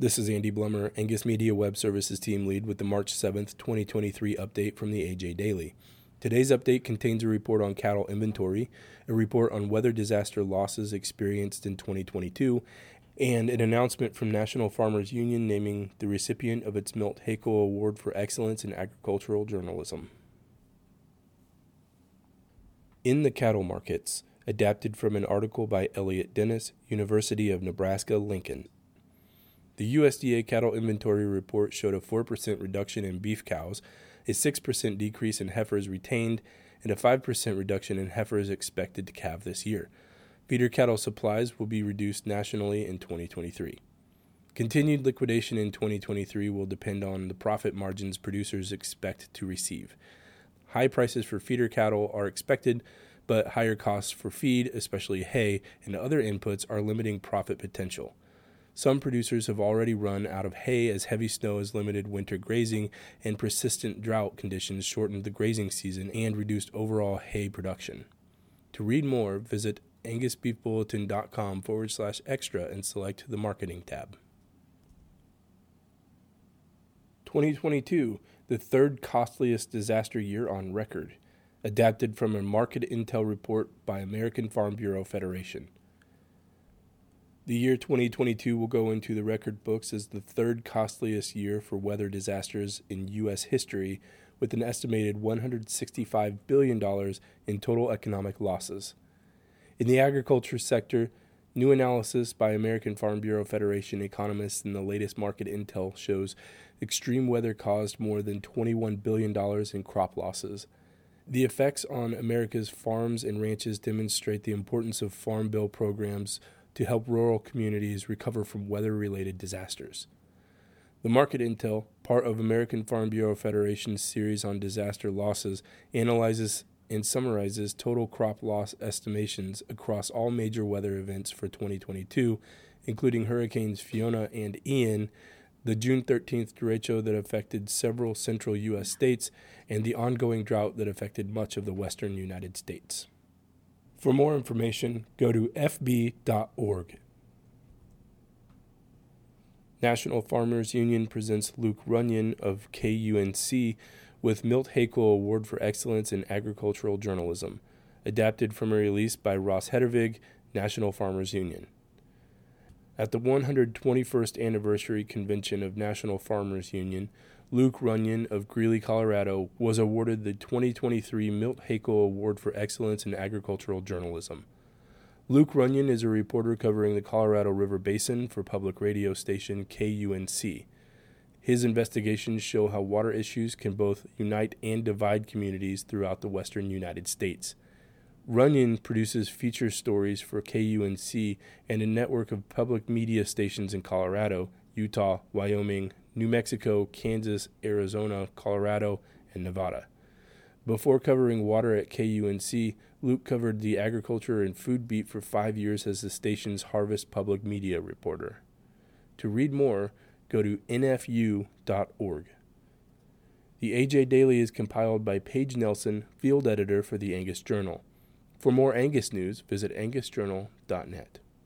This is Andy Blummer, Angus Media Web Services Team Lead with the March 7th, 2023 update from the AJ Daily. Today's update contains a report on cattle inventory, a report on weather disaster losses experienced in 2022, and an announcement from National Farmers Union naming the recipient of its Milt Hakel Award for Excellence in Agricultural Journalism. In the Cattle Markets, adapted from an article by Elliot Dennis, University of Nebraska Lincoln. The USDA cattle inventory report showed a 4% reduction in beef cows, a 6% decrease in heifers retained, and a 5% reduction in heifers expected to calve this year. Feeder cattle supplies will be reduced nationally in 2023. Continued liquidation in 2023 will depend on the profit margins producers expect to receive. High prices for feeder cattle are expected, but higher costs for feed, especially hay and other inputs, are limiting profit potential. Some producers have already run out of hay as heavy snow has limited winter grazing and persistent drought conditions shortened the grazing season and reduced overall hay production. To read more, visit angusbeefbulletin.com forward slash extra and select the marketing tab. 2022, the third costliest disaster year on record, adapted from a market intel report by American Farm Bureau Federation. The year 2022 will go into the record books as the third costliest year for weather disasters in U.S. history, with an estimated $165 billion in total economic losses. In the agriculture sector, new analysis by American Farm Bureau Federation economists in the latest market intel shows extreme weather caused more than $21 billion in crop losses. The effects on America's farms and ranches demonstrate the importance of farm bill programs to help rural communities recover from weather related disasters. The Market Intel, part of American Farm Bureau Federation's series on disaster losses, analyzes and summarizes total crop loss estimations across all major weather events for 2022, including Hurricanes Fiona and Ian, the June 13th derecho that affected several central U.S. states, and the ongoing drought that affected much of the western United States. For more information, go to fb.org. National Farmers Union presents Luke Runyon of KUNC with Milt Hakel Award for Excellence in Agricultural Journalism, adapted from a release by Ross Hedervig, National Farmers Union. At the 121st anniversary convention of National Farmers Union, Luke Runyon of Greeley, Colorado, was awarded the 2023 Milt Hakel Award for Excellence in Agricultural Journalism. Luke Runyon is a reporter covering the Colorado River Basin for public radio station KUNC. His investigations show how water issues can both unite and divide communities throughout the western United States. Runyon produces feature stories for KUNC and a network of public media stations in Colorado, Utah, Wyoming, New Mexico, Kansas, Arizona, Colorado, and Nevada. Before covering water at KUNC, Luke covered the agriculture and food beat for five years as the station's Harvest Public Media reporter. To read more, go to nfu.org. The AJ Daily is compiled by Paige Nelson, field editor for the Angus Journal. For more Angus news, visit angusjournal.net.